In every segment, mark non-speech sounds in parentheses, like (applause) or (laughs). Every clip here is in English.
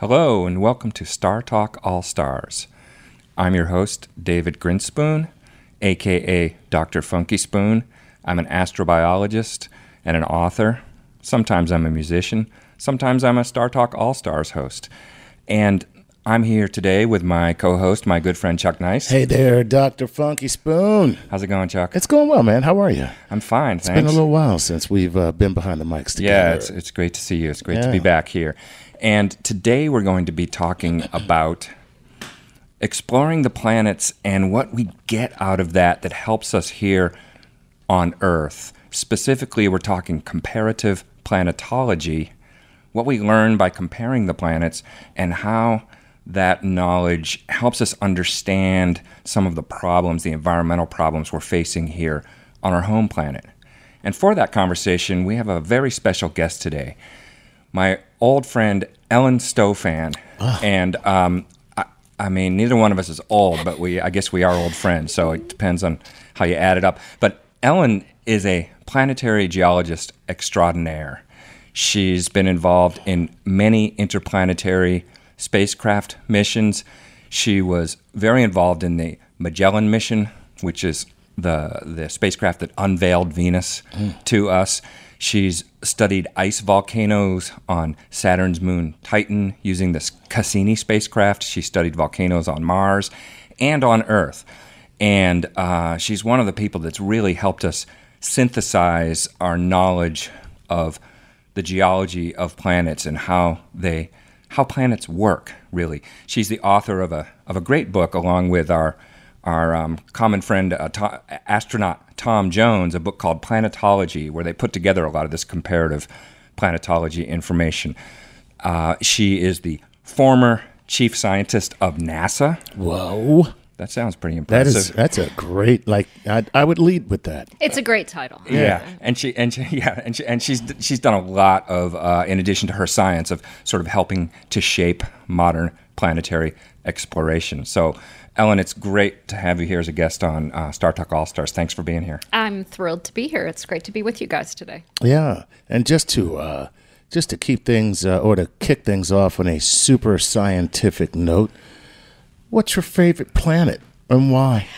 Hello, and welcome to Star Talk All Stars. I'm your host, David Grinspoon, aka Dr. Funky Spoon. I'm an astrobiologist and an author. Sometimes I'm a musician. Sometimes I'm a Star Talk All Stars host. And I'm here today with my co host, my good friend Chuck Nice. Hey there, Dr. Funky Spoon. How's it going, Chuck? It's going well, man. How are you? I'm fine, It's thanks. been a little while since we've uh, been behind the mics together. Yeah, it's, it's great to see you. It's great to be back here. And today we're going to be talking about exploring the planets and what we get out of that that helps us here on Earth. Specifically, we're talking comparative planetology, what we learn by comparing the planets, and how that knowledge helps us understand some of the problems, the environmental problems we're facing here on our home planet. And for that conversation, we have a very special guest today my old friend Ellen Stofan, and um, I, I mean, neither one of us is old, but we, I guess, we are old friends. So it depends on how you add it up. But Ellen is a planetary geologist extraordinaire. She's been involved in many interplanetary spacecraft missions. She was very involved in the Magellan mission, which is the the spacecraft that unveiled Venus to us. She's studied ice volcanoes on Saturn's moon Titan using the Cassini spacecraft. She studied volcanoes on Mars and on Earth. And uh, she's one of the people that's really helped us synthesize our knowledge of the geology of planets and how they how planets work really she's the author of a of a great book along with our our um, common friend uh, astronaut Tom Jones a book called Planetology where they put together a lot of this comparative planetology information uh, she is the former chief scientist of NASA Whoa. that sounds pretty impressive is that's a great like I, I would lead with that. It's a great title. Yeah, and she and she, (laughs) yeah, and she, and she's she's done a lot of, uh, in addition to her science, of sort of helping to shape modern planetary exploration. So, Ellen, it's great to have you here as a guest on uh, Star Talk All Stars. Thanks for being here. I'm thrilled to be here. It's great to be with you guys today. Yeah. And just to uh just to keep things uh, or to kick things off on a super scientific note, what's your favorite planet and why? (laughs)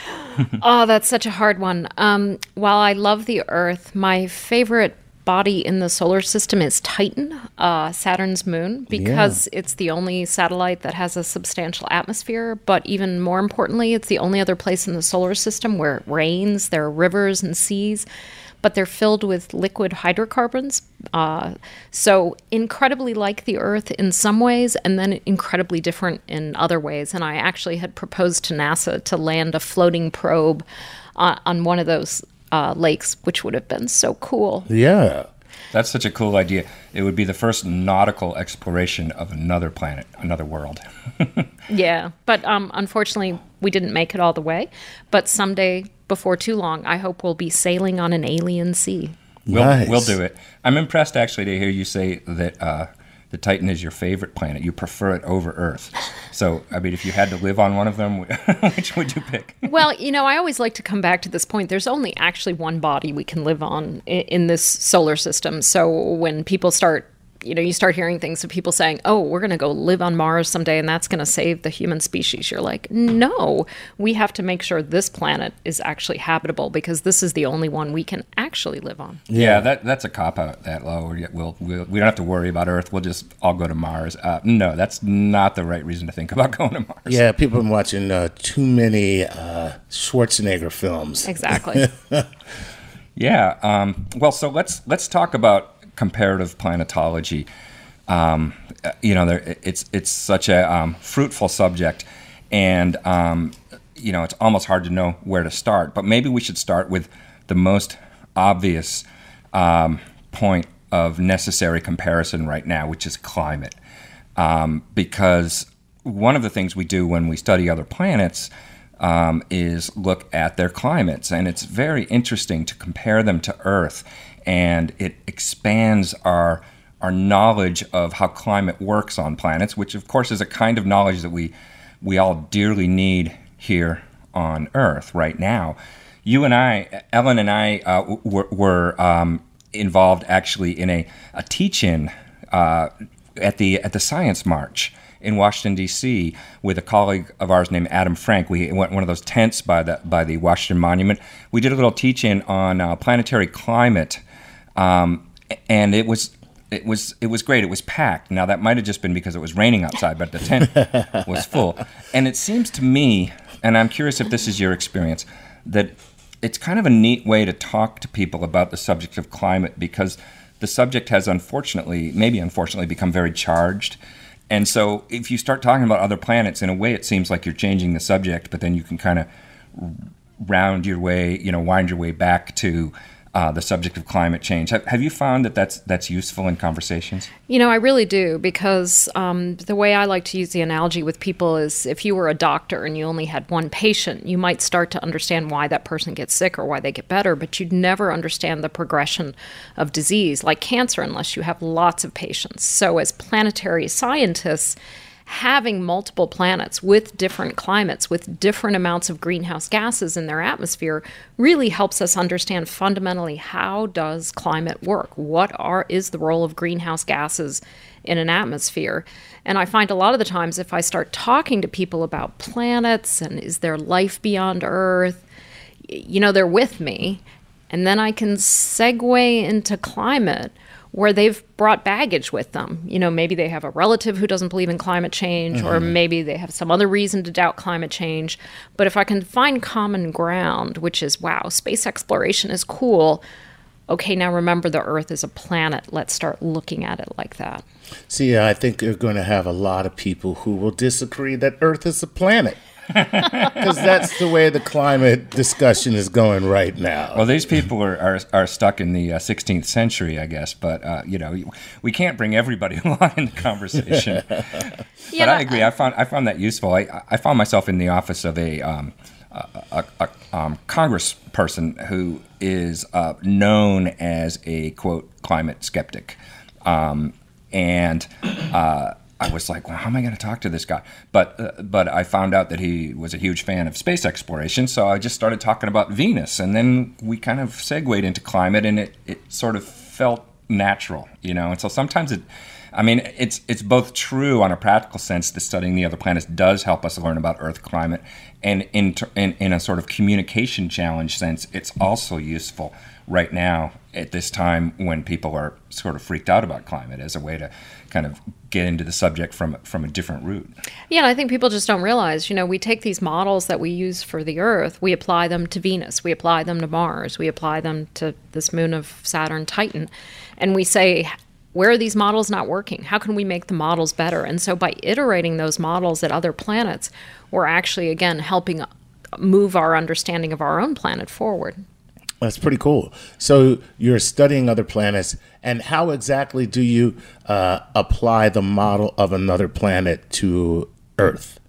Oh, that's such a hard one. Um, while I love the Earth, my favorite body in the solar system is Titan, uh, Saturn's moon, because it's the only satellite that has a substantial atmosphere. But even more importantly, it's the only other place in the solar system where it rains. There are rivers and seas, but they're filled with liquid hydrocarbons. Uh, so incredibly like the Earth in some ways, and then incredibly different in other ways. And I actually had proposed to NASA to land a floating probe on, on one of those uh, lakes, which would have been so cool. Yeah. That's such a cool idea. It would be the first nautical exploration of another planet, another world. (laughs) Yeah, but um, unfortunately, we didn't make it all the way. But someday, before too long, I hope we'll be sailing on an alien sea. We'll, Nice. we'll do it. I'm impressed actually to hear you say that uh, the Titan is your favorite planet. You prefer it over Earth. So, I mean, if you had to live on one of them, (laughs) which would you pick? Well, you know, I always like to come back to this point. There's only actually one body we can live on in, this solar system. So when people start, you know, you start hearing things of people saying, "Oh, we're going to go live on Mars someday, and that's going to save the human species." You're like, "No, we have to make sure this planet is actually habitable because this is the only one we can actually live on." Yeah, that that's a cop out that low. We'll, we'll, we'll don't have to worry about Earth. We'll just all go to Mars. Uh, no, that's not the right reason to think about (laughs) going to Mars. Yeah, people have been watching uh, too many uh, Schwarzenegger films. Exactly. (laughs) Yeah. Um, well, so let's let's talk about comparative planetology. Um, you know, there, it's it's such a um, fruitful subject, and um, you know, it's almost hard to know where to start. But maybe we should start with the most obvious um, point of necessary comparison right now, which is climate, um, because one of the things we do when we study other planets um, is look at their climates, and it's very interesting to compare them to Earth, and it expands our our knowledge of how climate works on planets, which of course is a kind of knowledge that we we all dearly need here on Earth right now. You and I, Ellen and I, uh, were, were um, involved actually in a, a teach-in uh, at the at the Science March in Washington D.C. with a colleague of ours named Adam Frank. We went one of those tents by the by the Washington Monument. We did a little teach-in on uh, planetary climate, um, and it was it was it was great. It was packed. Now that might have just been because it was raining outside, but the tent (laughs) was full. And it seems to me, and I'm curious if this is your experience, that it's kind of a neat way to talk to people about the subject of climate because the subject has unfortunately, maybe unfortunately, become very charged. And so if you start talking about other planets, in a way, it seems like you're changing the subject, but then you can kind of round your way, you know, wind your way back to uh, the subject of climate change. Have, have, you found that that's that's useful in conversations? You know, I really do because um, the way I like to use the analogy with people is if you were a doctor and you only had one patient, you might start to understand why that person gets sick or why they get better, but you'd never understand the progression of disease like cancer unless you have lots of patients. So, as planetary scientists having multiple planets with different climates, with different amounts of greenhouse gases in their atmosphere, really helps us understand fundamentally how does climate work? What are is the role of greenhouse gases in an atmosphere? And I find a lot of the times if I start talking to people about planets and is there life beyond Earth, you know, they're with me. And then I can segue into climate where they've brought baggage with them. You know, maybe they have a relative who doesn't believe in climate change, mm-hmm. or maybe they have some other reason to doubt climate change. But if I can find common ground, which is, wow, space exploration is cool. Okay, now remember the Earth is a planet. Let's start looking at it like that. See, I think you're going to have a lot of people who will disagree that Earth is a planet. Because that's the way the climate discussion is going right now. Well, these people are, are, are stuck in the uh, 16th century, I guess. But, uh, you know, we can't bring everybody (laughs) along in the conversation. (laughs) yeah, but I agree. I found, I found that useful. I, I found myself in the office of a, um, a, a, a um, congressperson who is uh, known as a, quote, climate skeptic. Um, and uh, I was like, well, how am I going to talk to this guy? But uh, but I found out that he was a huge fan of space exploration, so I just started talking about Venus, and then we kind of segued into climate, and it it sort of felt natural, you know. And so sometimes it, I mean, it's it's both true on a practical sense that studying the other planets does help us learn about Earth climate, and in in, in a sort of communication challenge sense, it's also useful right now at this time when people are sort of freaked out about climate as a way to kind of get into the subject from from a different route. Yeah, I think people just don't realize, you know, we take these models that we use for the Earth, we apply them to Venus, we apply them to Mars, we apply them to this moon of Saturn Titan, and we say where are these models not working? How can we make the models better? And so by iterating those models at other planets, we're actually again helping move our understanding of our own planet forward. That's pretty cool. So you're studying other planets, and how exactly do you uh, apply the model of another planet to Earth?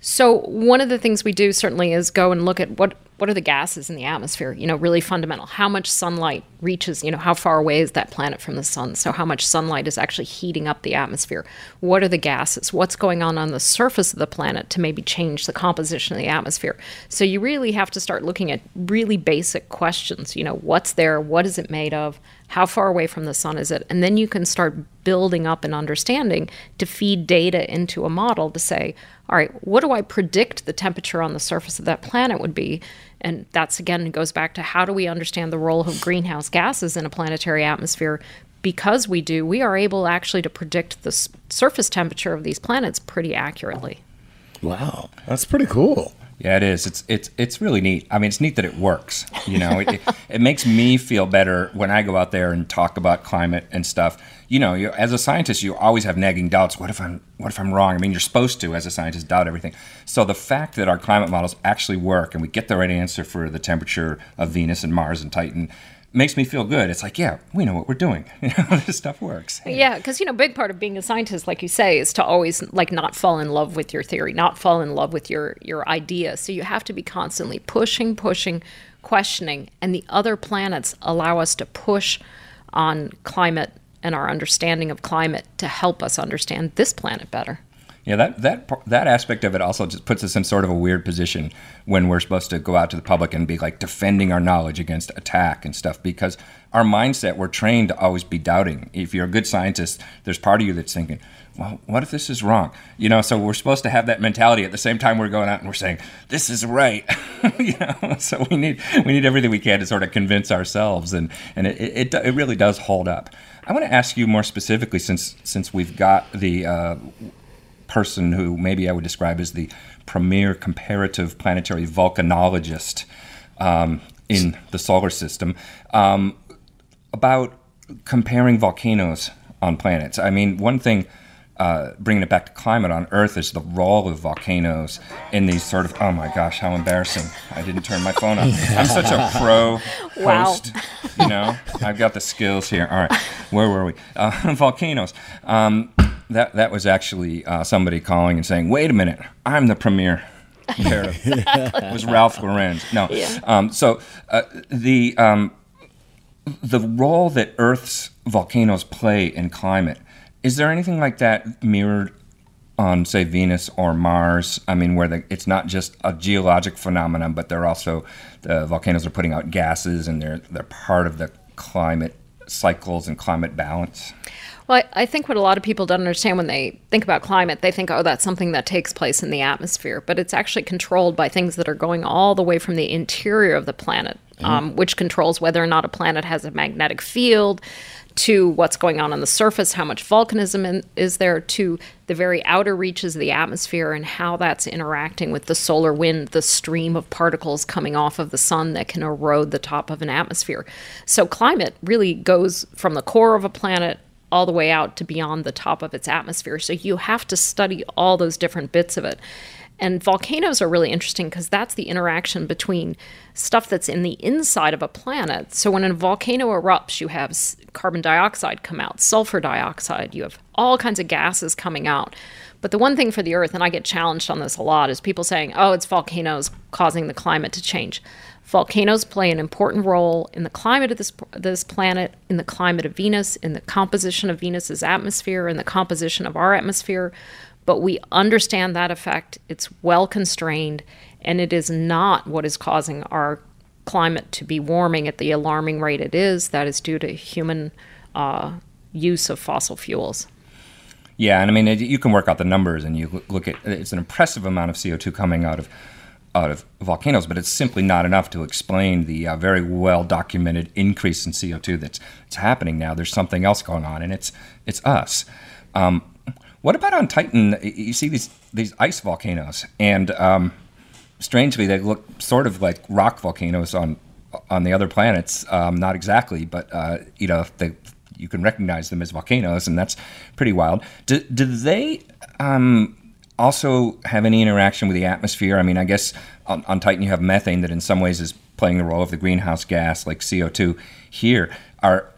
So one of the things we do certainly is go and look at what what are the gases in the atmosphere? You know, really fundamental. How much sunlight reaches, you know, how far away is that planet from the sun? So, how much sunlight is actually heating up the atmosphere? What are the gases? What's going on on the surface of the planet to maybe change the composition of the atmosphere? So, you really have to start looking at really basic questions. You know, what's there? What is it made of? How far away from the sun is it? And then you can start building up an understanding to feed data into a model to say, all right, what do I predict the temperature on the surface of that planet would be? And that's again goes back to how do we understand the role of greenhouse gases in a planetary atmosphere? Because we do, we are able actually to predict the surface temperature of these planets pretty accurately. Wow, that's pretty cool. Yeah, it is. It's it's it's really neat. I mean, it's neat that it works. You know, it, it, it, makes me feel better when I go out there and talk about climate and stuff. You know, you, as a scientist, you always have nagging doubts. What if I'm what if I'm wrong? I mean, you're supposed to, as a scientist, doubt everything. So the fact that our climate models actually work and we get the right answer for the temperature of Venus and Mars and Titan makes me feel good. It's like, yeah, we know what we're doing. (laughs) You know, (laughs) this stuff works. Yeah, because you know, big part of being a scientist, like you say, is to always like not fall in love with your theory, not fall in love with your your idea. So you have to be constantly pushing, pushing, questioning, and the other planets allow us to push on climate and our understanding of climate to help us understand this planet better. Yeah, that that that aspect of it also just puts us in sort of a weird position when we're supposed to go out to the public and be like defending our knowledge against attack and stuff because our mindset we're trained to always be doubting. If you're a good scientist, there's part of you that's thinking, "Well, what if this is wrong?" You know, so we're supposed to have that mentality at the same time we're going out and we're saying, "This is right." (laughs) you know, so we need we need everything we can to sort of convince ourselves and and it it, it really does hold up. I want to ask you more specifically since since we've got the uh, person who maybe I would describe as the premier comparative planetary volcanologist um, in the solar system, um, about comparing volcanoes on planets. I mean, one thing. Uh, bringing it back to climate on Earth is the role of volcanoes in these sort of. Oh my gosh, how embarrassing! I didn't turn my phone on. (laughs) I'm such a pro Wow. host. You know, I've got the skills here. All right, where were we? Uh, (laughs) volcanoes. Um, that that was actually uh, somebody calling and saying, "Wait a minute, I'm the premier." (laughs) comparative." It was Ralph Lorenz. No. Um, so uh, the um, the role that Earth's volcanoes play in climate is there anything like that mirrored on, say, Venus or Mars? I mean, where the, it's not just a geologic phenomenon, but they're also the volcanoes are putting out gases and they're they're part of the climate cycles and climate balance. Well, I, I think what a lot of people don't understand when they think about climate, they think, oh, that's something that takes place in the atmosphere. But it's actually controlled by things that are going all the way from the interior of the planet, um, which controls whether or not a planet has a magnetic field, to what's going on on the surface, how much volcanism in, is there, to the very outer reaches of the atmosphere and how that's interacting with the solar wind, the stream of particles coming off of the sun that can erode the top of an atmosphere. So, climate really goes from the core of a planet all the way out to beyond the top of its atmosphere. So, you have to study all those different bits of it. And volcanoes are really interesting because that's the interaction between stuff that's in the inside of a planet. So when a volcano erupts, you have carbon dioxide come out, sulfur dioxide, you have all kinds of gases coming out. But the one thing for the Earth, and I get challenged on this a lot, is people saying, oh, it's volcanoes causing the climate to change. Volcanoes play an important role in the climate of this this planet, in the climate of Venus, in the composition of Venus's atmosphere, in the composition of our atmosphere. But we understand that effect. It's well constrained, and it is not what is causing our climate to be warming at the alarming rate it is. That is due to human uh, use of fossil fuels. Yeah, and I mean, you can work out the numbers, and you look at it's an impressive amount of CO two coming out of out of volcanoes, but it's simply not enough to explain the uh, very well documented increase in CO two that's, that's happening now. There's something else going on, and it's it's us. Um, what about on Titan? You see these these ice volcanoes, and um, strangely, they look sort of like rock volcanoes on on the other planets. Um, not exactly, but uh, you know they you can recognize them as volcanoes, and that's pretty wild. Do, do they um, also have any interaction with the atmosphere? I mean, I guess on, on Titan you have methane that in some ways is playing the role of the greenhouse gas, like CO two. Here, are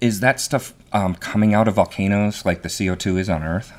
is that stuff um, coming out of volcanoes like the CO two is on Earth?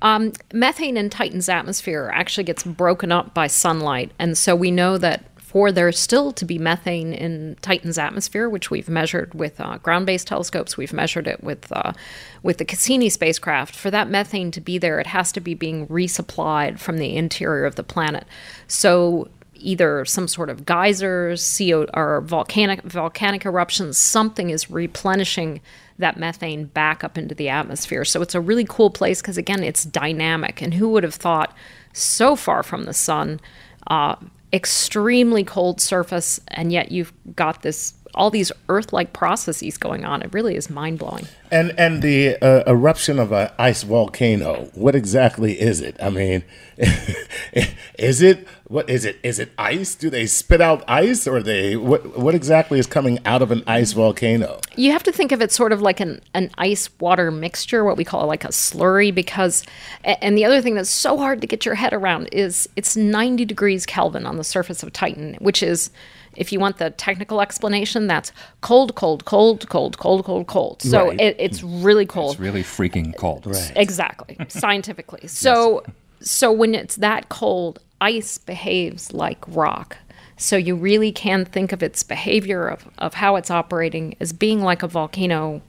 Um, methane in Titan's atmosphere actually gets broken up by sunlight, and so we know that for there still to be methane in Titan's atmosphere, which we've measured with uh, ground-based telescopes, we've measured it with uh, with the Cassini spacecraft. For that methane to be there, it has to be being resupplied from the interior of the planet. So either some sort of geysers, CO or volcanic volcanic eruptions, something is replenishing that methane back up into the atmosphere. So it's a really cool place because again, it's dynamic. And who would have thought so far from the sun, uh, extremely cold surface, and yet you've got this all these Earth-like processes going on. It really is mind blowing. And and the uh, eruption of an ice volcano. What exactly is it? I mean, (laughs) is it what is it? Is it ice? Do they spit out ice, or they what? What exactly is coming out of an ice volcano? You have to think of it sort of like an, an ice water mixture, what we call like a slurry, because, and the other thing that's so hard to get your head around is it's 90 degrees Kelvin on the surface of Titan, which is, if you want the technical explanation, that's cold, cold, cold, cold, cold, cold, cold. So Right. it, it's really cold. It's really freaking cold. Right. Exactly, (laughs) scientifically. So, so when it's that cold, ice behaves like rock. So you really can think of its behavior of, of how it's operating as being like a volcano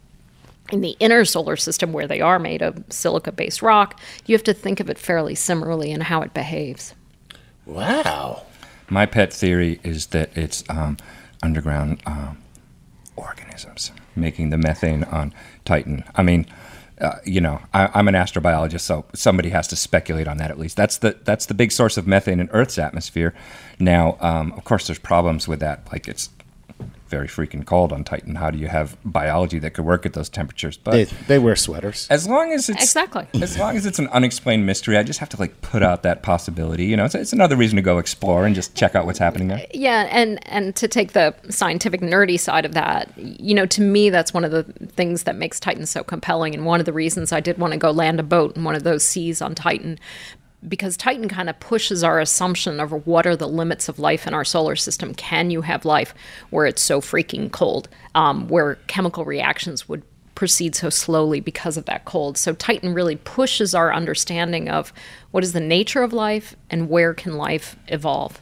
in the inner solar system where they are made of silica based rock, you have to think of it fairly similarly in how it behaves. Wow. My pet theory is that it's um, underground um, organisms making the methane on Titan. I mean, uh, you know, I, I'm an astrobiologist, so somebody has to speculate on that at least. That's the that's the big source of methane in Earth's atmosphere. Now, um, of course, there's problems with that, like it's very freaking cold on Titan. How do you have biology that could work at those temperatures? But They, they wear sweaters. as long as it's Exactly. as long as it's an unexplained mystery, I just have to like put out that possibility. You know, it's, it's another reason to go explore and just check out what's happening there. Yeah, and and to take the scientific nerdy side of that, you know, to me that's one of the things that makes Titan so compelling and one of the reasons I did want to go land a boat in one of those seas on Titan because Titan kind of pushes our assumption of what are the limits of life in our solar system. Can you have life where it's so freaking cold, um, where chemical reactions would proceed so slowly because of that cold? So Titan really pushes our understanding of what is the nature of life and where can life evolve.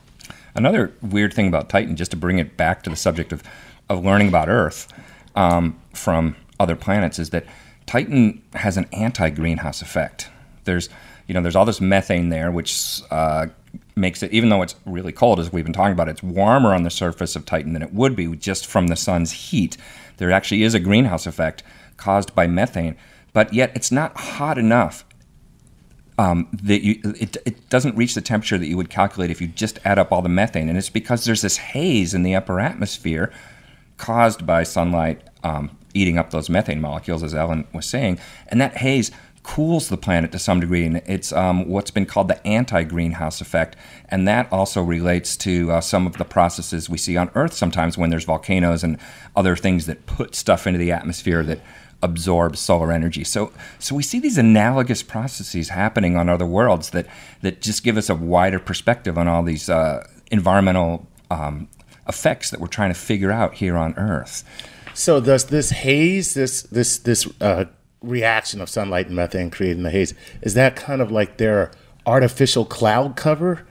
Another weird thing about Titan, just to bring it back to the subject of, of learning about Earth um, from other planets, is that Titan has an anti-greenhouse effect. There's, you know, there's all this methane there, which uh, makes it, even though it's really cold, as we've been talking about, it's warmer on the surface of Titan than it would be just from the sun's heat. There actually is a greenhouse effect caused by methane, but yet it's not hot enough um, that you, it, it doesn't reach the temperature that you would calculate if you just add up all the methane. And it's because there's this haze in the upper atmosphere caused by sunlight um, eating up those methane molecules, as Ellen was saying. And that haze cools the planet to some degree. And it's um, what's been called the anti greenhouse effect. And that also relates to uh, some of the processes we see on Earth sometimes when there's volcanoes and other things that put stuff into the atmosphere that absorb solar energy. So so we see these analogous processes happening on other worlds that that just give us a wider perspective on all these uh, environmental um, effects that we're trying to figure out here on Earth. So does this haze, this this this uh, reaction of sunlight and methane creating the haze, is that kind of like their artificial cloud cover?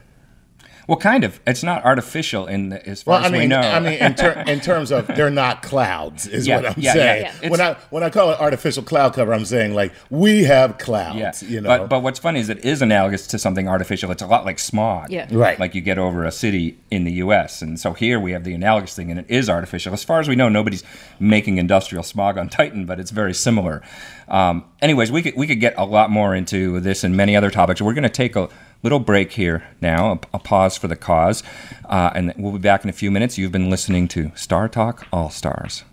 Well, kind of. It's not artificial in the, as far Well, I as we mean, know. I mean, in, ter- in terms of they're not clouds, is Yeah, what I'm yeah, yeah, saying. yeah. When I when I call it artificial cloud cover, I'm saying like we have clouds. Yeah, you know. but but what's funny is it is analogous to something artificial. It's a lot like smog, Yeah. Right. Like you get over a city in the U.S. And so here we have the analogous thing, and it is artificial. As far as we know, nobody's making industrial smog on Titan, but it's very similar. Um, anyways, we could we could get a lot more into this and many other topics. We're going to take a little break here now, a, pause for the cause, uh, and we'll be back in a few minutes. You've been listening to Star Talk All Stars.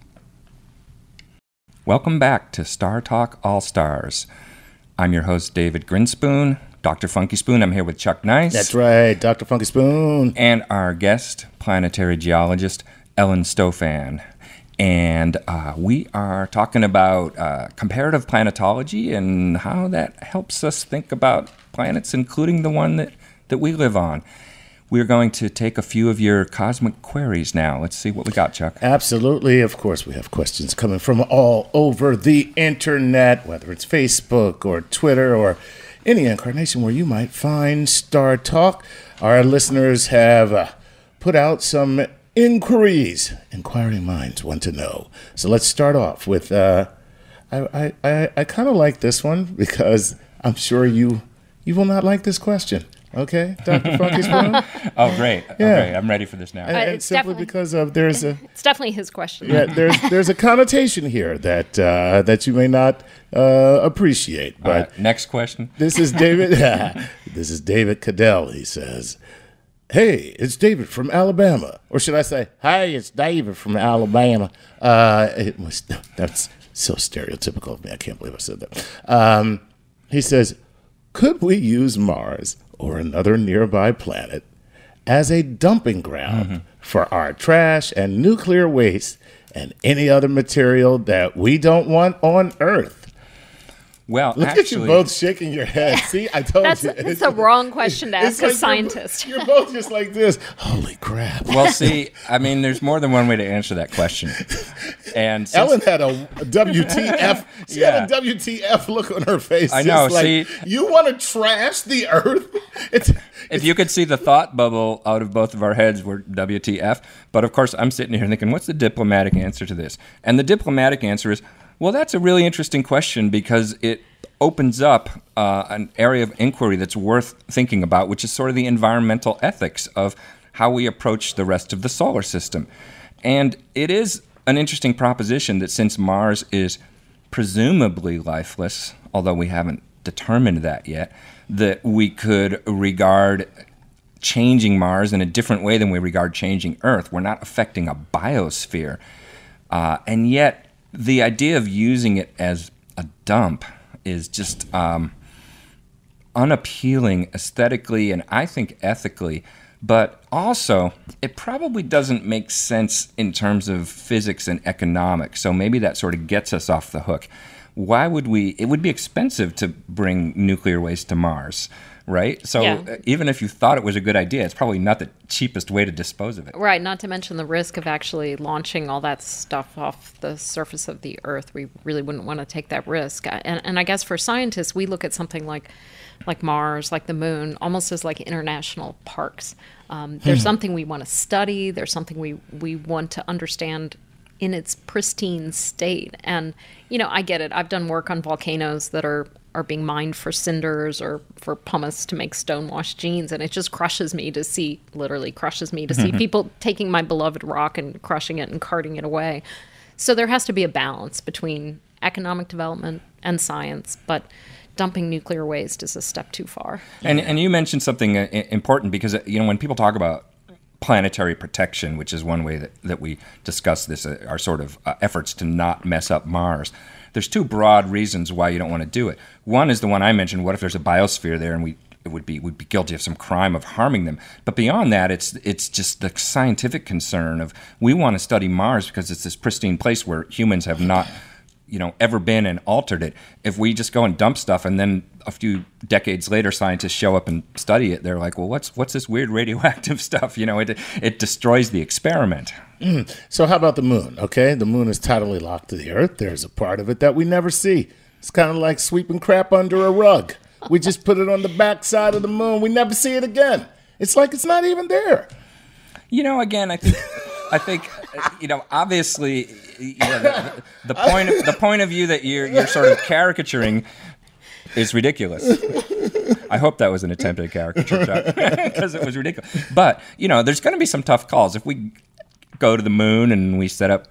Welcome back to Star Talk All Stars. I'm your host, David Grinspoon, Dr. Funky Spoon. I'm here with Chuck Nice. That's right, Dr. Funky Spoon. And our guest, planetary geologist, Ellen Stofan. And uh, we are talking about uh, comparative planetology and how that helps us think about planets, including the one that, that we live on. We're going to take a few of your cosmic queries now. Let's see what we got, Chuck. Absolutely. Of course, we have questions coming from all over the internet, whether it's Facebook or Twitter or any incarnation where you might find Star Talk. Our listeners have uh, put out some inquiries. Inquiring minds want to know. So let's start off with. Uh, I I, I, I kind of like this one because I'm sure you you will not like this question. Okay, Dr. Funky Spoon? Oh, great. Yeah. Okay, I'm ready for this now. And, Uh, and it's simply definitely- because of there's a (laughs) It's definitely his question. yeah, there's (laughs) there's a connotation here that uh, that you may not uh, appreciate. But right, next question. this is David. (laughs) this is David Cadell. He says, "Hey, it's David from Alabama," or should I say, "Hey, it's David from Alabama." Uh, it was that's so stereotypical of me. I can't believe I said that. Um, he says, "Could we use Mars or another nearby planet as a dumping ground mm-hmm. for our trash and nuclear waste and any other material that we don't want on Earth?" Well, Look actually, at you both shaking your head. See, I told That's, you. that's the wrong question to It's ask a like you're- scientist. You're, both just like this. Holy crap. well, (laughs) see, I mean, there's more than one way to answer that question. And since- Ellen had a WTF. She had a WTF look on her face. I know, Like, see- you want to trash the Earth? (laughs) It's if you could see the thought bubble out of both of our heads, we're WTF. But of course, I'm sitting here thinking, what's the diplomatic answer to this? And the diplomatic answer is, Well, that's a really interesting question because it opens up uh, an area of inquiry that's worth thinking about, which is sort of the environmental ethics of how we approach the rest of the solar system. And it is an interesting proposition that since Mars is presumably lifeless, although we haven't determined that yet, that we could regard changing Mars in a different way than we regard changing Earth. We're not affecting a biosphere. Uh, and yet, the idea of using it as a dump is just um, unappealing aesthetically and I think ethically. But also, it probably doesn't make sense in terms of physics and economics. So maybe that sort of gets us off the hook. Why would we? It would be expensive to bring nuclear waste to Mars right? So Yeah. uh, even if you thought it was a good idea, it's probably not the cheapest way to dispose of it. Right, not to mention the risk of actually launching all that stuff off the surface of the Earth. We really wouldn't want to take that risk. And, and I guess for scientists, we look at something like like Mars, like the Moon, almost as like international parks. Um, there's something we want to study. There's something we we want to understand in its pristine state. And you know, I get it. I've done work on volcanoes that are are being mined for cinders or for pumice to make stonewashed jeans, and it just crushes me to see, literally crushes me to see people taking my beloved rock and crushing it and carting it away. So there has to be a balance between economic development and science, but dumping nuclear waste is a step too far. And and you mentioned something uh, important because uh, you know when people talk about planetary protection, which is one way that, that we discuss this, uh, our sort of uh, efforts to not mess up Mars. There's two broad reasons why you don't want to do it. One is the one I mentioned. What if there's a biosphere there and we it would be would be guilty of some crime of harming them? But beyond that, it's it's just the scientific concern of we want to study Mars because it's this pristine place where humans have not you know ever been and altered it if we just go and dump stuff and then a few decades later scientists show up and study it they're like well what's what's this weird radioactive (laughs) stuff you know it it destroys the experiment mm. So how about the moon? Okay, the moon is tidally locked to the Earth. There's a part of it that we never see. It's kind of like sweeping crap under a rug. We just put it on the backside of the moon. We never see it again. It's like it's not even there. you know again i think i think you know obviously you know, the, the point of, the point of view that you're you're sort of caricaturing is ridiculous I hope that was an attempt at caricature, because (laughs) it was ridiculous. But you know, there's going to be some tough calls if we go to the moon and we set up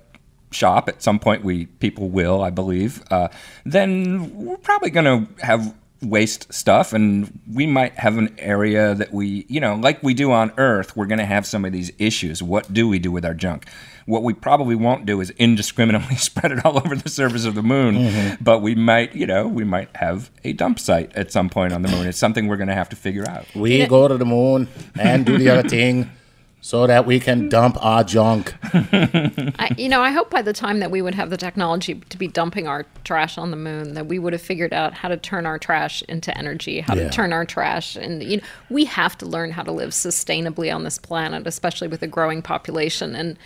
shop at some point. We people will, I believe. Uh, then we're probably going to have waste stuff, and we might have an area that we, you know, like we do on Earth. We're going to have some of these issues. What do we do with our junk? What we probably won't do is indiscriminately (laughs) spread it all over the surface of the moon, mm-hmm. but we might, you know, we might have a dump site at some point on the moon. It's something we're going to have to figure out. We go to the moon and do the other thing (laughs) so that we can dump our junk. I, you know, I hope by the time that we would have the technology to be dumping our trash on the moon, that we would have figured out how to turn our trash into energy, how Yeah. to turn our trash, and you know, we have to learn how to live sustainably on this planet, especially with a growing population, and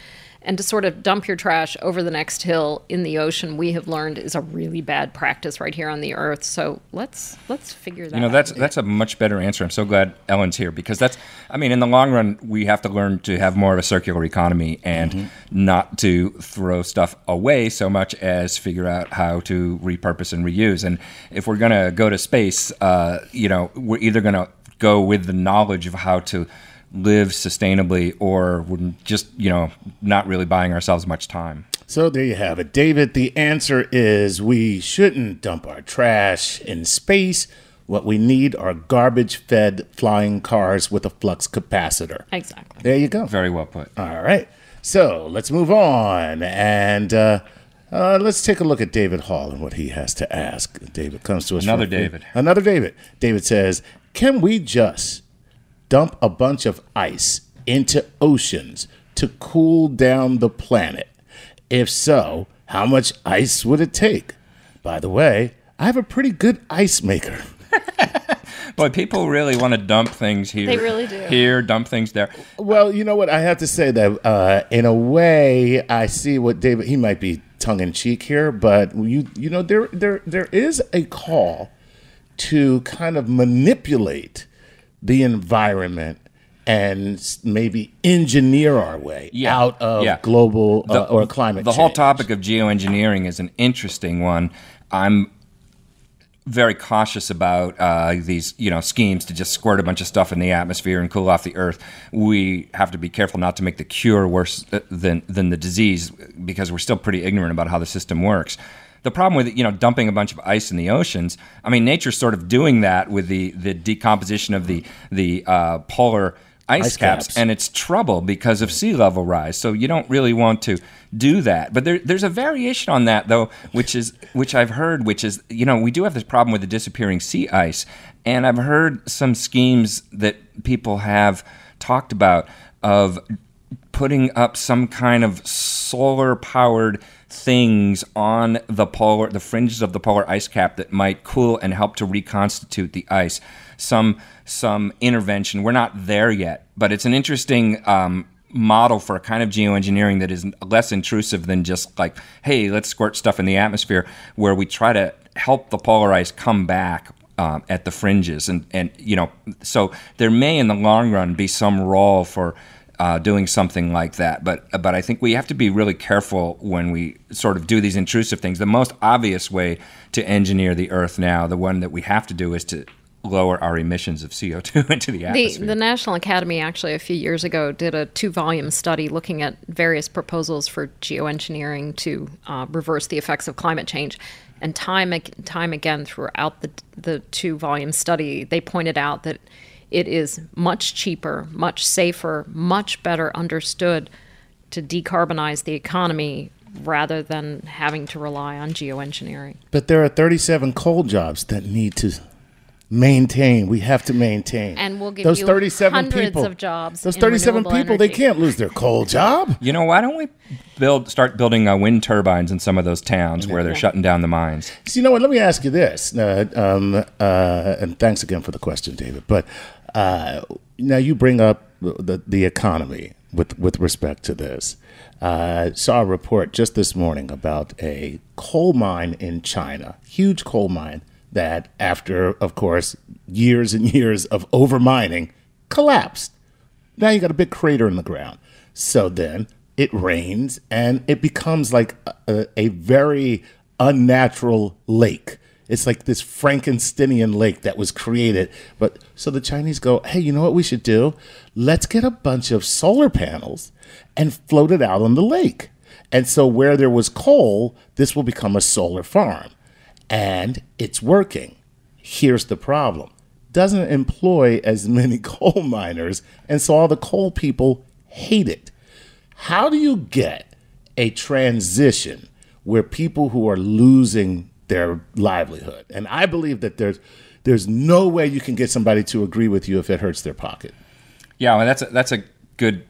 and to sort of dump your trash over the next hill in the ocean, we have learned is a really bad practice right here on the Earth. So let's let's figure that. You know, out. that's that's a much better answer. I'm so glad Ellen's here because that's. I mean, in the long run, we have to learn to have more of a circular economy and not to throw stuff away so much as figure out how to repurpose and reuse. And if we're gonna go to space, uh, you know, we're either gonna go with the knowledge of how to live sustainably, or we're just you know not really buying ourselves much time. So there you have it. David, the answer is we shouldn't dump our trash in space. What we need are garbage fed flying cars with a flux capacitor. exactly. There you go. Very well put. All right. So let's move on and uh, uh, let's take a look at David Hall and what he has to ask. David comes to us. Another from- David. Another David. David says, Can we just dump a bunch of ice into oceans to cool down the planet? If so, how much ice would it take? By the way, I have a pretty good ice maker. (laughs) Boy, people really want to dump things here. They really do. Here, dump things there. Well, you know what? I have to say that uh, in a way, I see what David. He might be tongue in cheek here, but you you know there there there is a call to kind of manipulate the environment and maybe engineer our way Yeah. out of Yeah. global uh, or climate the whole topic of geoengineering is an interesting one. I'm very cautious about uh, these, you know, schemes to just squirt a bunch of stuff in the atmosphere and cool off the Earth. We have to be careful not to make the cure worse uh, than than the disease because we're still pretty ignorant about how the system works. The problem with you know dumping a bunch of ice in the oceans, I mean, nature's sort of doing that with the the decomposition of the the uh, polar ice, Ice caps, caps. and it's trouble because of sea level rise. So you don't really want to do that. But there, there's a variation on that though, which is which I've heard, which is you know we do have this problem with the disappearing sea ice, and I've heard some schemes that people have talked about of putting up some kind of solar powered things on the polar the fringes of the polar ice cap that might cool and help to reconstitute the ice. Some some intervention we're not there yet but it's an interesting um, model for a kind of geoengineering that is less intrusive than just like hey let's squirt stuff in the atmosphere where we try to help the polar ice come back um, at the fringes. And and you know so there may in the long run be some role for uh, doing something like that. But but I think we have to be really careful when we sort of do these intrusive things. The most obvious way to engineer the Earth now, the one that we have to do, is to lower our emissions of CO two (laughs) into the The, atmosphere. the National Academy actually a few years ago did a two volume study looking at various proposals for geoengineering to uh, reverse the effects of climate change. And time time again throughout the the two volume study, they pointed out that it is much cheaper, much safer, much better understood to decarbonize the economy rather than having to rely on geoengineering. But there are 37 coal jobs that need to maintain. We have to maintain. And we'll give those you 37 hundreds people, of jobs Those 37 renewable people, they can't lose their coal job. you know, why don't we build start building uh, wind turbines in some of those towns where they're shutting down the mines? So you know what? Let me ask you this. Uh, um, uh, and thanks again for the question, David. But uh, now you bring up the the economy with with respect to this. Uh, saw a report just this morning about a coal mine in China, huge coal mine that, after of course years and years of overmining, collapsed. Now you got a big crater in the ground. So then it rains and it becomes like a, a very unnatural lake. It's like this Frankensteinian lake that was created. But so the Chinese go, hey, you know what we should do? Let's get a bunch of solar panels and float it out on the lake. And so where there was coal, this will become a solar farm. And it's working. Here's the problem doesn't employ as many (laughs) coal miners, and so all the coal people hate it. How do you get a transition where people who are losing their livelihood? And I believe that there's there's no way you can get somebody to agree with you if it hurts their pocket. Yeah, well, that's a, that's a good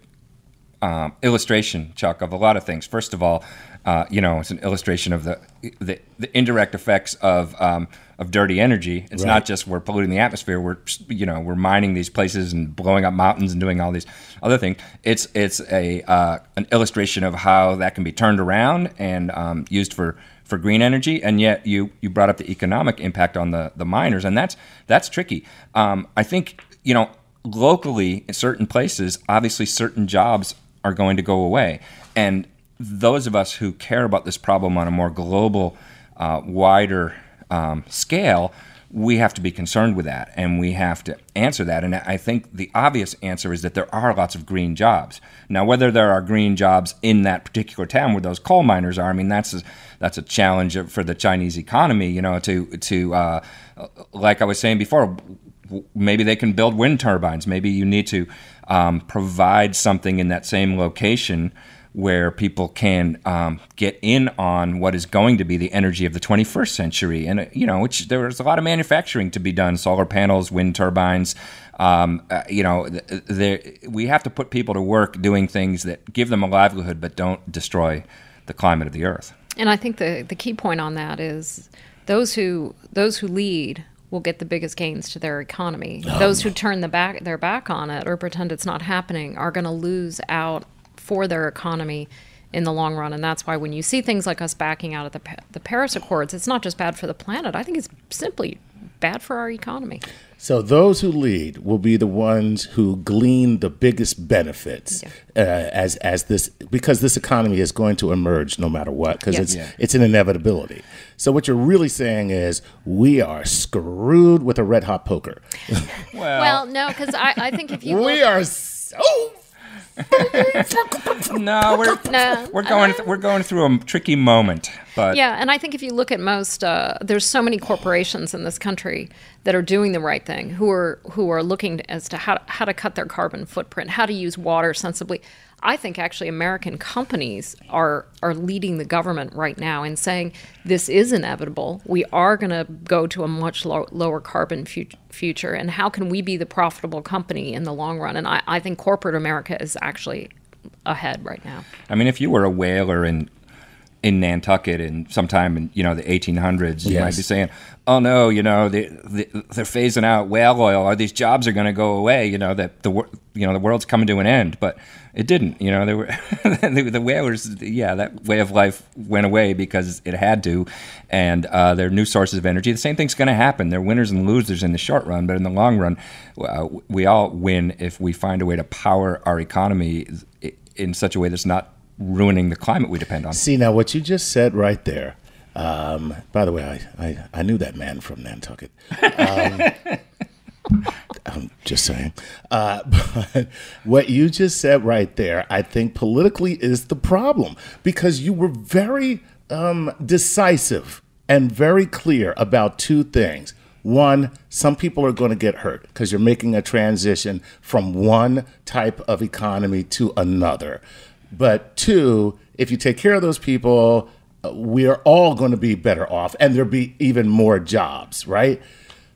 um, illustration, Chuck, of a lot of things. First of all, uh, you know, it's an illustration of the the, the indirect effects of um, of dirty energy. It's Right. not just we're polluting the atmosphere. We're you know we're mining these places and blowing up mountains and doing all these other things. It's it's a uh, an illustration of how that can be turned around and um, used for for green energy. And yet you you brought up the economic impact on the the miners, and that's that's tricky. Um, I think you know locally in certain places, obviously certain jobs are going to go away. And those of us who care about this problem on a more global, uh, wider um, scale, we have to be concerned with that and we have to answer that. And I think the obvious answer is that there are lots of green jobs. Now, whether there are green jobs in that particular town where those coal miners are, I mean, that's a, that's a challenge for the Chinese economy, you know, to, to uh, like I was saying before, maybe they can build wind turbines. Maybe you need to um, provide something in that same location where people can um, get in on what is going to be the energy of the 21st century. And, uh, you know, which there's a lot of manufacturing to be done solar panels, wind turbines. Um, uh, you know, we have to put people to work doing things that give them a livelihood but don't destroy the climate of the earth. And I think the the key point on that is those who those who lead will get the biggest gains to their economy. Oh, those who turn the back their back on it or pretend it's not happening are going to lose out for their economy in the long run. And that's why when you see things like us backing out of the the Paris Accords, it's not just bad for the planet. I think it's simply bad for our economy. So those who lead will be the ones who glean the biggest benefits uh, as as this because this economy is going to emerge no matter what because Yes. it's Yeah. it's an inevitability. So what you're really saying is we are screwed with a red hot poker. (laughs) Well, no, because I, I think if you (laughs) we look, are so (laughs) No, we're (laughs) No. we're going we're going through a tricky moment, but Yeah, and I think if you look at most, uh, there's so many corporations in this country that are doing the right thing, who are who are looking as to how how to cut their carbon footprint, how to use water sensibly. I think actually American companies are are leading the government right now in saying this is inevitable. We are going to go to a much low, lower carbon fu- future, and how can we be the profitable company in the long run? And I, I think corporate America is actually ahead right now. I mean, if you were a whaler in in Nantucket in sometime in you know the 1800s, you might be saying, "Oh no, you know they, they they're phasing out whale oil, or these jobs are going to go away. You know that the you know the world's coming to an end." But it didn't. You know, they were (laughs) the, the whalers. Yeah, that way of life went away because it had to, and uh, they're new sources of energy. The same thing's going to happen. They're winners and losers in the short run, but in the long run, uh, we all win if we find a way to power our economy in such a way that's not ruining the climate we depend on. See now what you just said right there. Um, by the way, I, I, I knew that man from Nantucket. Um, (laughs) I'm just saying. Uh, (laughs) but what you just said right there, I think politically is the problem because you were very um, decisive and very clear about two things. One, some people are going to get hurt because you're making a transition from one type of economy to another. But two, if you take care of those people, uh, we are all going to be better off and there'll be even more jobs, right?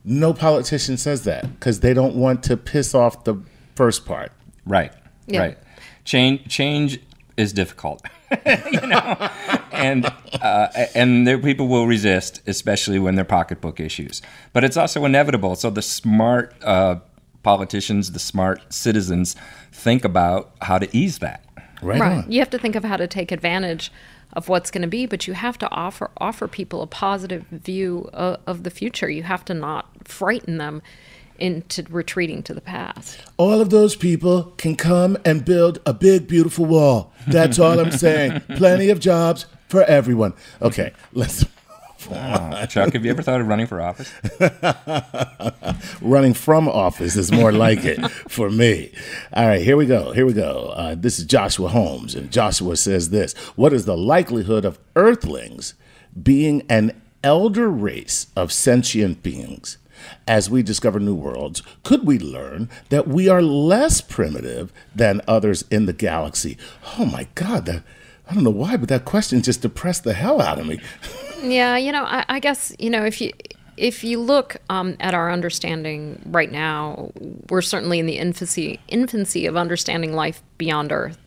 No politician says that because they don't want to piss off the first part. Right. Yeah. Right. Change change is difficult. (laughs) you know, and uh, and there people will resist, especially when they're pocketbook issues. But it's also inevitable. So the smart uh, politicians, the smart citizens, think about how to ease that. Right, right. You have to think of how to take advantage of what's going to be, but you have to offer offer people a positive view of, of the future. You have to not frighten them into retreating to the past. All of those people can come and build a big, beautiful wall. That's all I'm saying. (laughs) Plenty of jobs for everyone. Okay, let's. Chuck, have you ever thought of running for office? (laughs) running from office is more like it for me. All right, here we go. Here we go. Uh, this is Joshua Holmes, and Joshua says this What is the likelihood of Earthlings being an elder race of sentient beings? As we discover new worlds, could we learn that we are less primitive than others in the galaxy? Oh my God, that, I don't know why, but that question just depressed the hell out of me. (laughs) Yeah, you know, I, I guess you know if you if you look um, at our understanding right now, we're certainly in the infancy infancy of understanding life beyond Earth.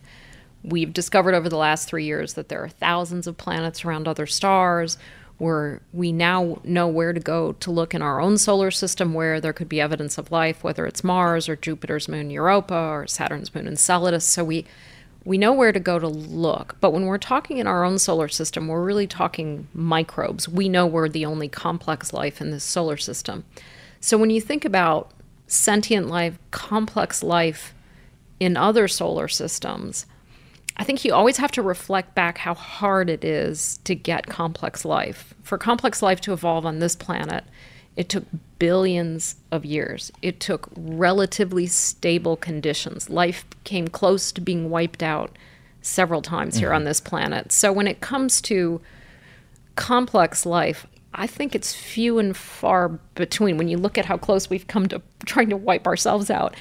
We've discovered over the last three years that there are thousands of planets around other stars. Where we now know where to go to look in our own solar system where there could be evidence of life, whether it's Mars or Jupiter's moon Europa or Saturn's moon Enceladus. So we we know where to go to look. But when we're talking in our own solar system, we're really talking microbes. We know we're the only complex life in this solar system. So when you think about sentient life, complex life in other solar systems, I think you always have to reflect back how hard it is to get complex life. For complex life to evolve on this planet, it took billions of years. It took relatively stable conditions. Life came close to being wiped out several times here on this planet. So when it comes to complex life, I think it's few and far between. When you look at how close we've come to trying to wipe ourselves out,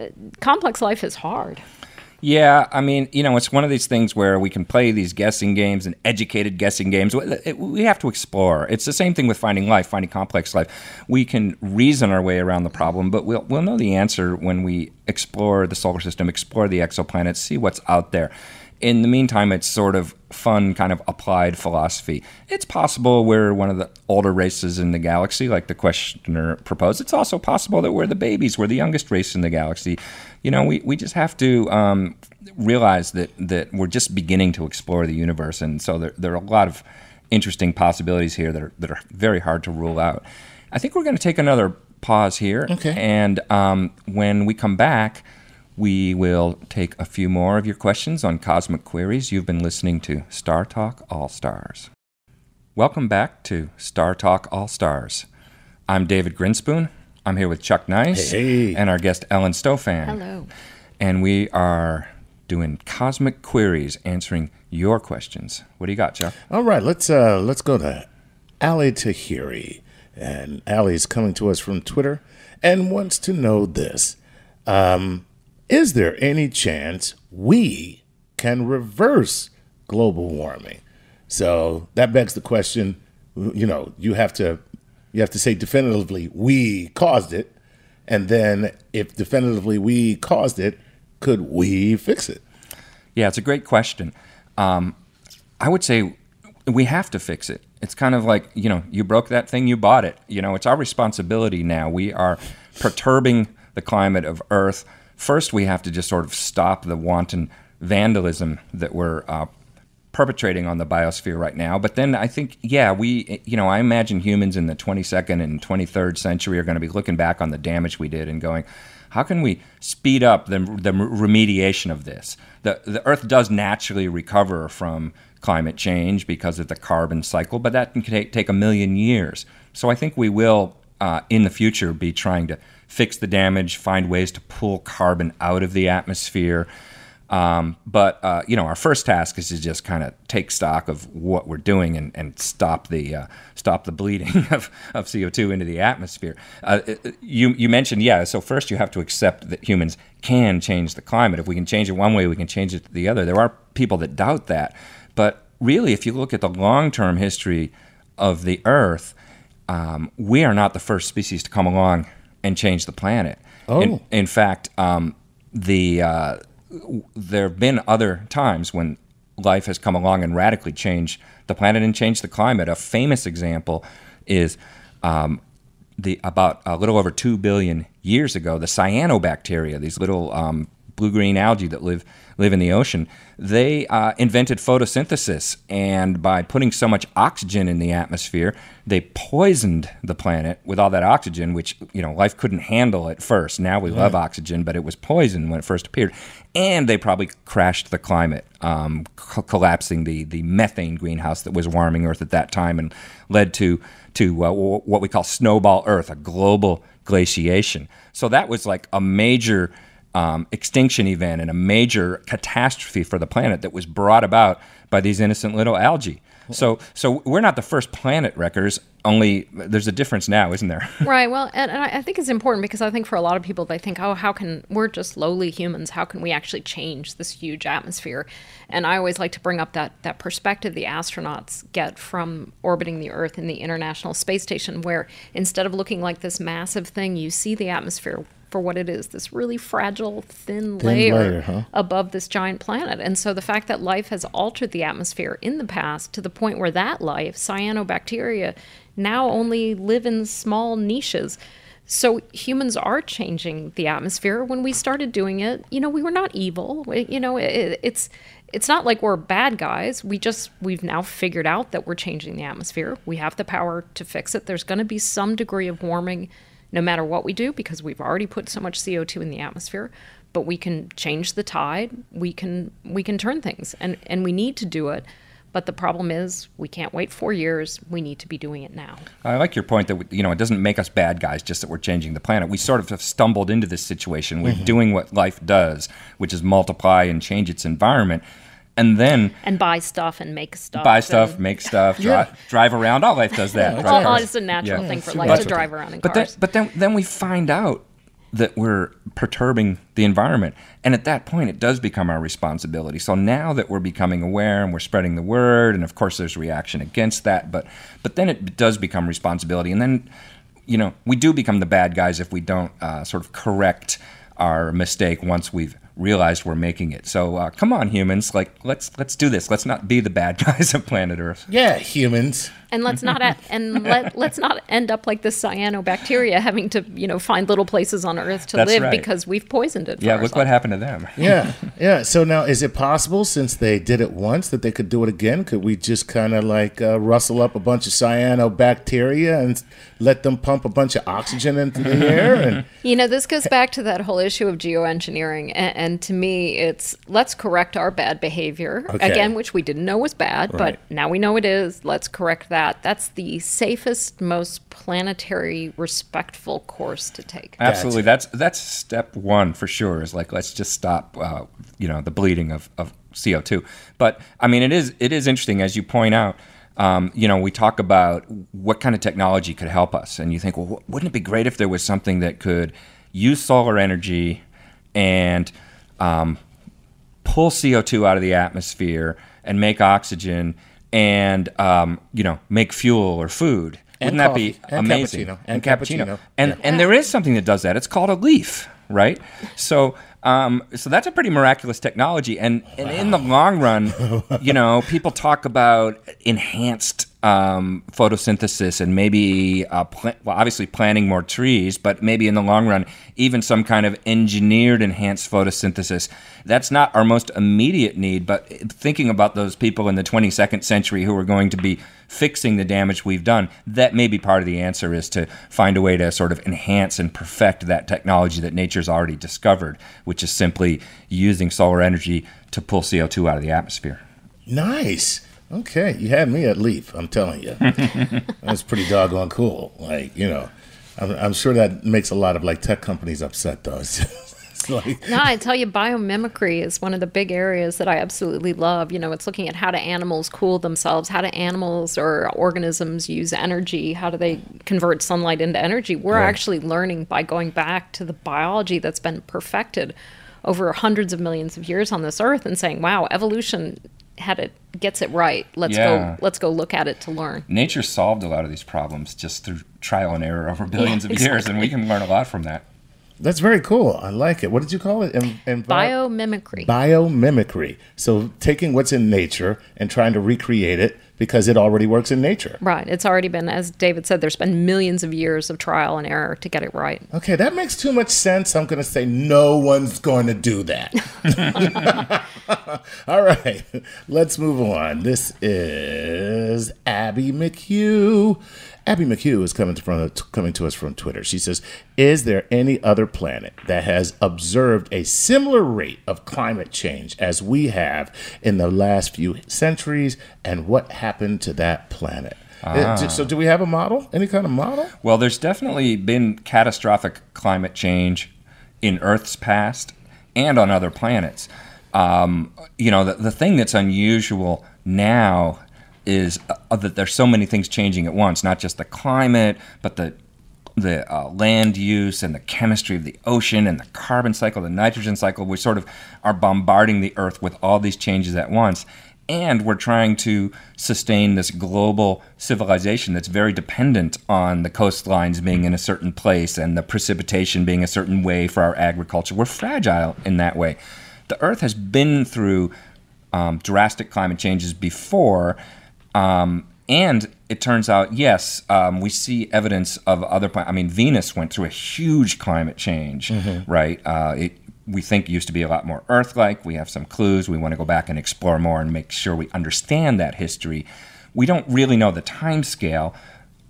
uh, complex life is hard. Yeah, I mean, you know, it's one of these things where we can play these guessing games and educated guessing games. We have to explore. It's the same thing with finding life, finding complex life. We can reason our way around the problem, but we'll we'll know the answer when we explore the solar system, explore the exoplanets, see what's out there. In the meantime, it's sort of fun, kind of applied philosophy. It's possible we're one of the older races in the galaxy, like the questioner proposed. It's also possible that we're the babies, we're the youngest race in the galaxy. You know, we, we just have to um, realize that, that we're just beginning to explore the universe. And so there, there are a lot of interesting possibilities here that are, that are very hard to rule out. I think we're going to take another pause here. Okay. And um, when we come back, we will take a few more of your questions on cosmic queries. You've been listening to Star Talk All Stars. Welcome back to Star Talk All Stars. I'm David Grinspoon. I'm here with Chuck Nice Hey. and our guest Ellen Stofan. Hello. And we are doing cosmic queries, answering your questions. What do you got, Chuck? All right, let's uh let's go to Ali Tahiri. And Ali is coming to us from Twitter and wants to know this. Um, is there any chance we can reverse global warming? So that begs the question, you know, you have to you have to say definitively we caused it, and then if definitively we caused it, could we fix it? Yeah, it's a great question. Um, I would say we have to fix it. It's kind of like, you know, you broke that thing, you bought it. You know, it's our responsibility now. We are perturbing the climate of Earth. First, we have to just sort of stop the wanton vandalism that we're uh, perpetrating on the biosphere right now. But then I think, yeah, we, you know, I imagine humans in the 22nd and 23rd century are going to be looking back on the damage we did and going, how can we speed up the, the remediation of this? The, the Earth does naturally recover from climate change because of the carbon cycle, but that can take, take a million years. So I think we will, uh, in the future, be trying to fix the damage, find ways to pull carbon out of the atmosphere. Um, but uh, you know, our first task is to just kind of take stock of what we're doing and, and stop the uh, stop the bleeding (laughs) of, of CO two into the atmosphere. Uh, you you mentioned yeah. So first, you have to accept that humans can change the climate. If we can change it one way, we can change it the other. There are people that doubt that, but really, if you look at the long term history of the Earth, um, we are not the first species to come along and change the planet. Oh. In, in fact, um, the uh, there have been other times when life has come along and radically changed the planet and changed the climate. A famous example is um, the about a little over two billion years ago, the cyanobacteria, these little um, blue-green algae that live live in the ocean. They uh, invented photosynthesis, and by putting so much oxygen in the atmosphere, they poisoned the planet with all that oxygen, which you know life couldn't handle at first. Now we love oxygen, but it was poison when it first appeared, and they probably crashed the climate, um, co- collapsing the the methane greenhouse that was warming Earth at that time, and led to to uh, w- what we call snowball Earth, a global glaciation. So that was like a major um, extinction event and a major catastrophe for the planet that was brought about by these innocent little algae. So, so we're not the first planet wreckers. Only there's a difference now, isn't there? (laughs) Right. Well, and, and I think it's important because I think for a lot of people, they think, oh, how can we're just lowly humans? How can we actually change this huge atmosphere? And I always like to bring up that that perspective the astronauts get from orbiting the Earth in the International Space Station, where instead of looking like this massive thing, you see the atmosphere for what it is this really fragile, thin, Thin layer, layer, huh? above this giant planet. And so the fact that life has altered the atmosphere in the past to the point where that life, cyanobacteria, now only live in small niches. So humans are changing the atmosphere. When we started doing it, you know, we were not evil. You know, it, it's it's not like we're bad guys. We just we've now figured out that we're changing the atmosphere. We have the power to fix it. There's going to be some degree of warming no matter what we do because we've already put so much CO2 in the atmosphere but we can change the tide. We can we can turn things and and we need to do it. But the problem is we can't wait 4 years. We need to be doing it now. I like your point that you know it doesn't make us bad guys just that we're changing the planet. We sort of have stumbled into this situation. We're mm-hmm. doing what life does, which is multiply and change its environment, and then and buy stuff and make stuff buy stuff, and- make stuff, dri- drive around. All life does that. drive Well, cars. it's a natural Yeah. thing for Super life to drive around in But then, cars. but then, then we find out that we're perturbing the environment, and at that point, it does become our responsibility. So now that we're becoming aware and we're spreading the word, and of course, there's reaction against that, but but then it does become responsibility, and then you know we do become the bad guys if we don't uh, sort of correct our mistake once we've realized we're making it. So uh, come on, humans, like let's let's do this. Let's not be the bad (laughs) guys of planet Earth. Yeah, humans. And let's not at, (laughs) and let, let's not end up like the cyanobacteria having to you know find little places on Earth to That's live right. because we've poisoned it. For Yeah, look what happened to them. Yeah, (laughs) yeah. So now, is it possible since they did it once that they could do it again? Could we just kind of like uh, rustle up a bunch of cyanobacteria and let them pump a bunch of oxygen into the air? And (laughs) You know, this goes back to that whole issue of geoengineering. And, and to me, it's let's correct our bad behavior, Okay. again, which we didn't know was bad, Right. but now we know it is. Let's correct that. That's the safest, most planetary, respectful course to take. Absolutely, that's that's step one for sure. Is like let's just stop, uh, you know, the bleeding of, of CO two. But I mean, it is it is interesting as you point out. Um, you know, we talk about what kind of technology could help us, and you think, well, wouldn't it be great if there was something that could use solar energy and um, pull CO2 out of the atmosphere and make oxygen and um, you know make fuel or food. Wouldn't that be coffee. And amazing? cappuccino. And cappuccino. And Yeah. and there is something that does that. It's called a leaf, right? So um, so that's a pretty miraculous technology. And, and in the long run, (laughs) you know, people talk about enhanced um, photosynthesis and maybe uh, pla- well, obviously planting more trees, but maybe in the long run, even some kind of engineered enhanced photosynthesis. That's not our most immediate need, but thinking about those people in the 22nd century who are going to be fixing the damage we've done, that may be part of the answer is to find a way to sort of enhance and perfect that technology that nature's already discovered, which is simply using solar energy to pull CO2 out of the atmosphere. nice. Okay, you had me at leaf. I'm telling you, (laughs) that's pretty doggone cool. Like you know, I'm, I'm sure that makes a lot of like tech companies upset though. (laughs) Like No, I tell you, biomimicry is one of the big areas that I absolutely love. You know, it's looking at how do animals cool themselves, how do animals or organisms use energy, how do they convert sunlight into energy. We're Right. actually learning by going back to the biology that's been perfected over hundreds of millions of years on this earth and saying, wow, evolution had it gets it right. Let's Yeah. go let's go look at it to learn. Nature solved a lot of these problems just through trial and error over (laughs) billions of years, and we can learn a lot from that. that's very cool. I like it. What did you call it? En- envi- Biomimicry. biomimicry. So taking what's in nature and trying to recreate it because it already works in nature. Right. It's already been, as David said, there's been millions of years of trial and error to get it right. Okay, that makes too much sense. I'm going to say no one's going to do that. (laughs) (laughs) All right, let's move on. This is Abby McHugh. Abby McHugh is coming from coming to us from Twitter. She says, "Is there any other planet that has observed a similar rate of climate change as we have in the last few centuries, and what happened to that planet?" Uh, d- So, do we have a model? Any kind of model? Well, there's definitely been catastrophic climate change in Earth's past and on other planets. Um, you know, the, the thing that's unusual now is uh, that there's so many things changing at once, not just the climate, but the the uh, land use and the chemistry of the ocean and the carbon cycle, the nitrogen cycle. We sort of are bombarding the Earth with all these changes at once. And we're trying to sustain this global civilization that's very dependent on the coastlines being in a certain place and the precipitation being a certain way for our agriculture. We're fragile in that way. The Earth has been through um, drastic climate changes before. Um, and it turns out, yes, um, we see evidence of other planets. I mean, Venus went through a huge climate change, right? Uh, it, we think used to be a lot more Earth-like. We have some clues. We want to go back and explore more and make sure we understand that history. We don't really know the time scale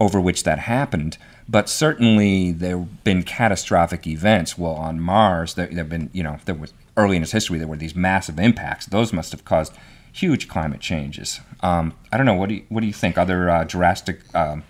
over which that happened, but certainly there have been catastrophic events. Well, on Mars, there have been, you know, there was early in its history there were these massive impacts. Those must have caused huge climate changes. Um, I don't know. What do you what do you think? Other uh, drastic, um,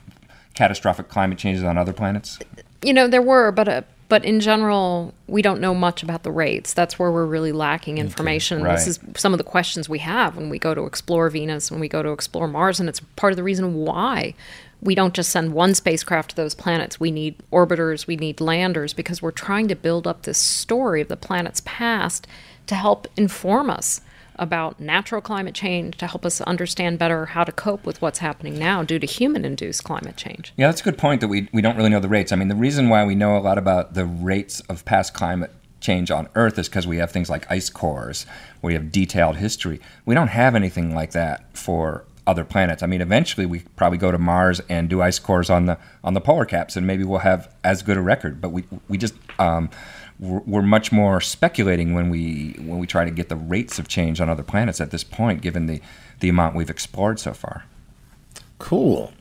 catastrophic climate changes on other planets? You know, there were, but uh, but in general, we don't know much about the rates. That's where we're really lacking information. right. This is some of the questions we have when we go to explore Venus, when we go to explore Mars, and it's part of the reason why we don't just send one spacecraft to those planets. We need orbiters, we need landers, because we're trying to build up this story of the planet's past to help inform us about natural climate change, to help us understand better how to cope with what's happening now due to human induced climate change. Yeah, that's a good point that we, we don't really know the rates. I mean, the reason why we know a lot about the rates of past climate change on Earth is because we have things like ice cores, where we have detailed history. We don't have anything like that for other planets. I mean, eventually we probably go to Mars and do ice cores on the on the polar caps, and maybe we'll have as good a record. But we we just um, we're, much more speculating when we when we try to get the rates of change on other planets at this point, given the the amount we've explored so far. Cool,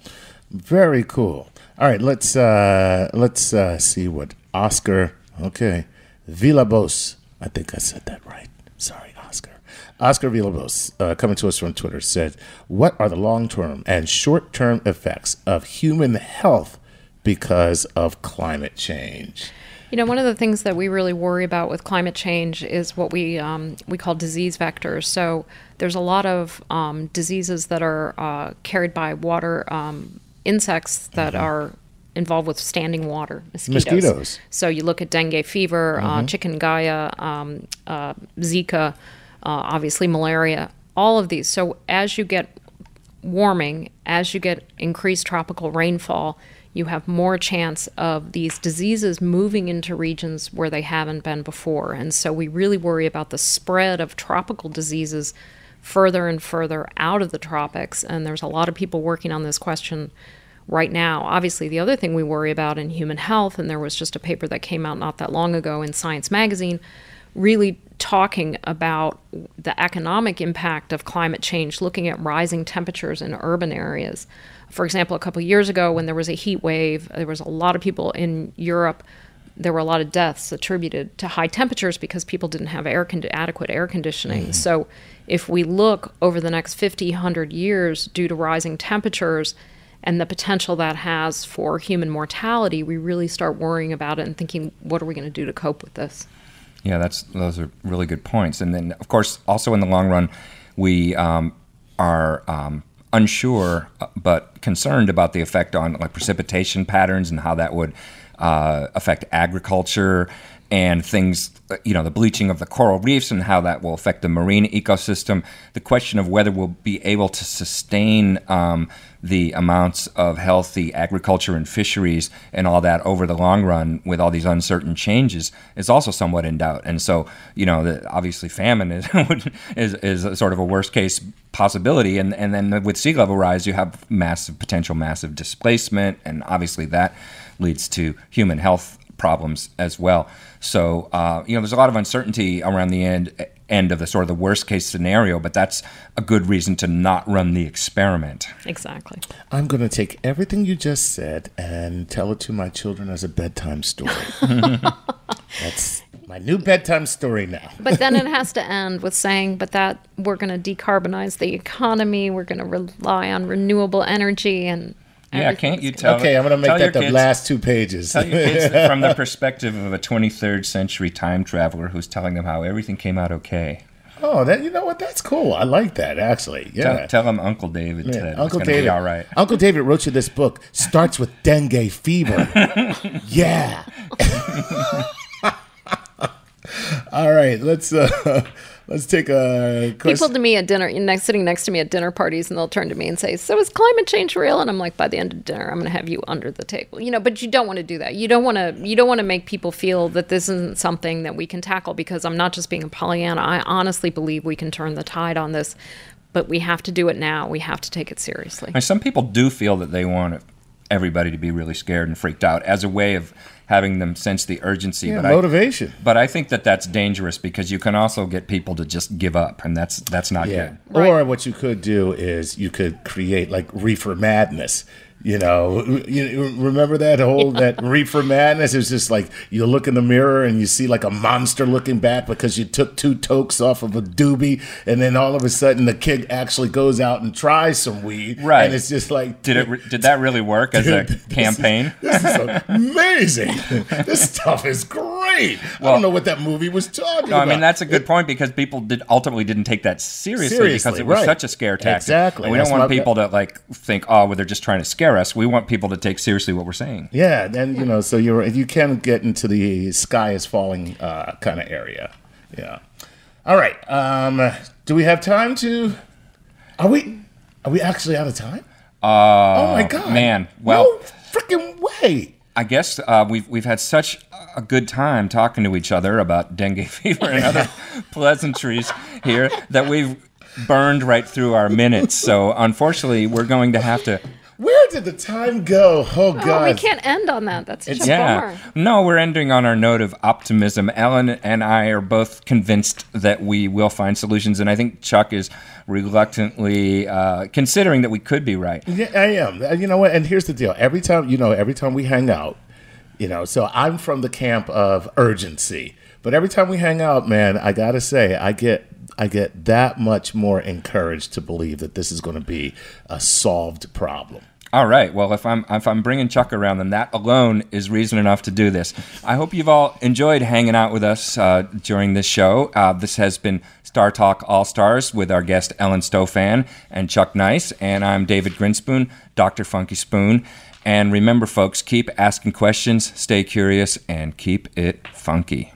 very cool. All right, let's uh, let's uh, see what Oscar. Okay, Villalobos. I think I said that right. Sorry, Oscar. Oscar Villalobos, uh, coming to us from Twitter, said, "What are the long-term and short-term effects of human health because of climate change?" You know, one of the things that we really worry about with climate change is what we um, we call disease vectors. So there's a lot of um, diseases that are uh, carried by water um, insects that mm-hmm. are involved with standing water mosquitoes. mosquitoes. So you look at dengue fever, uh, mm-hmm. uh, chikungunya, um, uh, Zika, uh, obviously malaria, all of these. So as you get warming, as you get increased tropical rainfall, you have more chance of these diseases moving into regions where they haven't been before. And so we really worry about the spread of tropical diseases further and further out of the tropics. And there's a lot of people working on this question right now. Obviously, the other thing we worry about in human health, and there was just a paper that came out not that long ago in Science Magazine, really talking about the economic impact of climate change, looking at rising temperatures in urban areas. For example, a couple years ago, when there was a heat wave, there was a lot of people in Europe. There were a lot of deaths attributed to high temperatures because people didn't have air con- adequate air conditioning. Mm. So, if we look over the next 50, 100 years due to rising temperatures and the potential that has for human mortality, we really start worrying about it and thinking, what are we going to do to cope with this? Yeah, that's those are really good points. And then, of course, also in the long run, we um, are um, unsure uh, but concerned about the effect on like precipitation patterns and how that would uh, affect agriculture and things, uh, you know, the bleaching of the coral reefs and how that will affect the marine ecosystem. The question of whether we'll be able to sustain um, the amounts of healthy agriculture and fisheries and all that over the long run with all these uncertain changes is also somewhat in doubt. And so, you know, the, obviously famine is, (laughs) is, is sort of a worst case possibility. And, and then with sea level rise, you have massive potential, massive displacement. And obviously that leads to human health problems as well. So uh, you know, there's a lot of uncertainty around the end end of the sort of the worst case scenario, but that's a good reason to not run the experiment. Exactly. I'm going to take everything you just said and tell it to my children as a bedtime story. (laughs) that's my new bedtime story now. but then it has to end with saying, but that we're going to decarbonize the economy, we're going to rely on renewable energy and yeah, can't you tell? Okay, I'm going to make that the kids, last two pages. Tell your kids from the (laughs) perspective of a 23rd century time traveler who's telling them how everything came out okay. Oh, that you know what? That's cool. I like that actually. Yeah. Tell, tell them Uncle David yeah, said Uncle David. all right. Uncle David wrote you this book. Starts with dengue fever. (laughs) yeah. (laughs) all right. Let's. Uh, Let's take a question. People to me at dinner, next sitting next to me at dinner parties, and they'll turn to me and say, "So is climate change real?" And I'm like, "By the end of dinner, I'm going to have you under the table." You know, but you don't want to do that. You don't want to. You don't want to make people feel that this isn't something that we can tackle. Because I'm not just being a Pollyanna. I honestly believe we can turn the tide on this, but we have to do it now. We have to take it seriously. some people do feel that they want everybody to be really scared and freaked out as a way of having them sense the urgency. Yeah, but motivation. I, but I think that that's dangerous because you can also get people to just give up, and that's that's not yeah. good. Right. Or what you could do is you could create like reefer madness. You know, you remember that whole yeah. that reefer madness? It was just like you look in the mirror and you see like a monster looking back because you took two tokes off of a doobie, and then all of a sudden the kid actually goes out and tries some weed. Right, and it's just like, did it? Did that really work as dude, a campaign? Is, this is (laughs) amazing. this stuff is great. Well, I don't know what that movie was talking no, about. I mean that's a good it, point because people did ultimately didn't take that seriously, seriously because it was right. such a scare tactic. Exactly, and we don't want people to like think, oh, well, they're just trying to scare scare us. We want people to take seriously what we're saying. Yeah, and you know, so you're you can get into the sky is falling uh, kind of area. Yeah. All right. Um, do we have time to? Are we? Are we actually out of time? Uh, oh my god, man! Well, no freaking way. I guess uh, we've we've had such a good time talking to each other about dengue (laughs) fever and other (laughs) pleasantries here that we've burned right through our minutes. So unfortunately, we're going to have to. Where did the time go? Oh, Oh, God. we can't end on that. That's such a Yeah. bummer. No, we're ending on our note of optimism. Ellen and I are both convinced that we will find solutions, and I think Chuck is reluctantly uh, considering that we could be right. Yeah, I am. You know what? And here's the deal. Every time, you know, every time we hang out, you know, so I'm from the camp of urgency. But every time we hang out, man, I gotta say, I get I get that much more encouraged to believe that this is going to be a solved problem. All right. Well, if I'm if I'm bringing Chuck around, then that alone is reason enough to do this. I hope you've all enjoyed hanging out with us uh, during this show. Uh, this has been Star Talk All Stars with our guest Ellen Stofan and Chuck Nice, and I'm David Grinspoon, Dr. Funky Spoon. And remember, folks, keep asking questions, stay curious, and keep it funky.